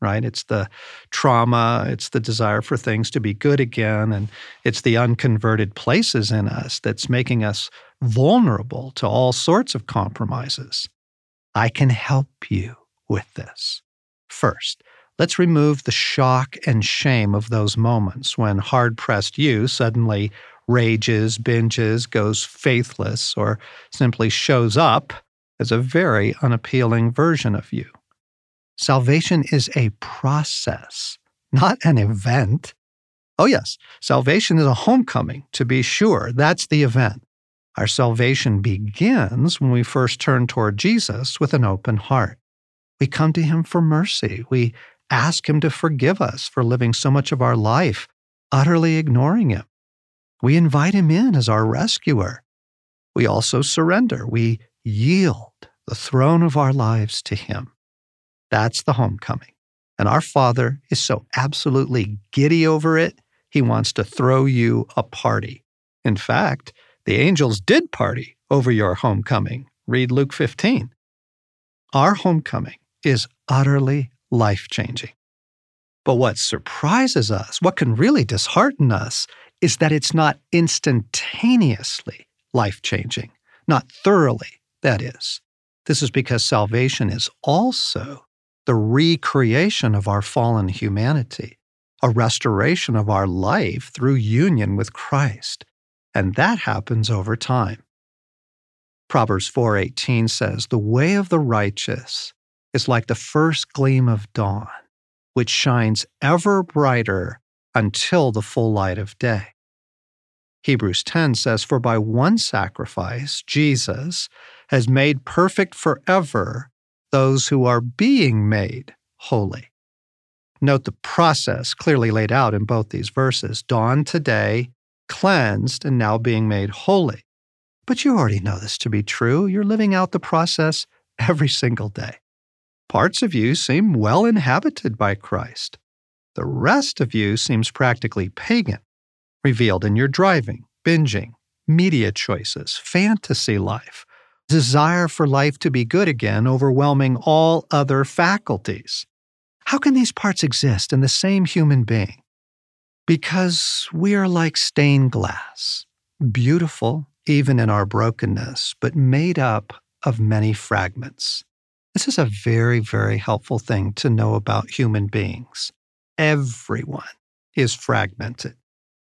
right? It's the trauma, it's the desire for things to be good again, and it's the unconverted places in us that's making us vulnerable to all sorts of compromises. I can help you with this. First, let's remove the shock and shame of those moments when hard pressed you suddenly rages, binges, goes faithless, or simply shows up as a very unappealing version of you. Salvation is a process, not an event. Oh, yes, salvation is a homecoming, to be sure. That's the event. Our salvation begins when we first turn toward Jesus with an open heart. We come to him for mercy. We ask him to forgive us for living so much of our life utterly ignoring him. We invite him in as our rescuer. We also surrender. We yield the throne of our lives to him. That's the homecoming. And our Father is so absolutely giddy over it, he wants to throw you a party. In fact, the angels did party over your homecoming. Read Luke 15. Our homecoming is utterly life changing. But what surprises us, what can really dishearten us, is that it's not instantaneously life changing, not thoroughly, that is. This is because salvation is also the recreation of our fallen humanity, a restoration of our life through union with Christ. And that happens over time. Proverbs 4:18 says, "The way of the righteous is like the first gleam of dawn, which shines ever brighter until the full light of day." Hebrews 10 says, For by one sacrifice, Jesus, has made perfect forever those who are being made holy. Note the process clearly laid out in both these verses dawn today, cleansed, and now being made holy. But you already know this to be true. You're living out the process every single day. Parts of you seem well inhabited by Christ. The rest of you seems practically pagan, revealed in your driving, binging, media choices, fantasy life, desire for life to be good again overwhelming all other faculties. How can these parts exist in the same human being? Because we are like stained glass, beautiful even in our brokenness, but made up of many fragments. This is a very, very helpful thing to know about human beings. Everyone is fragmented.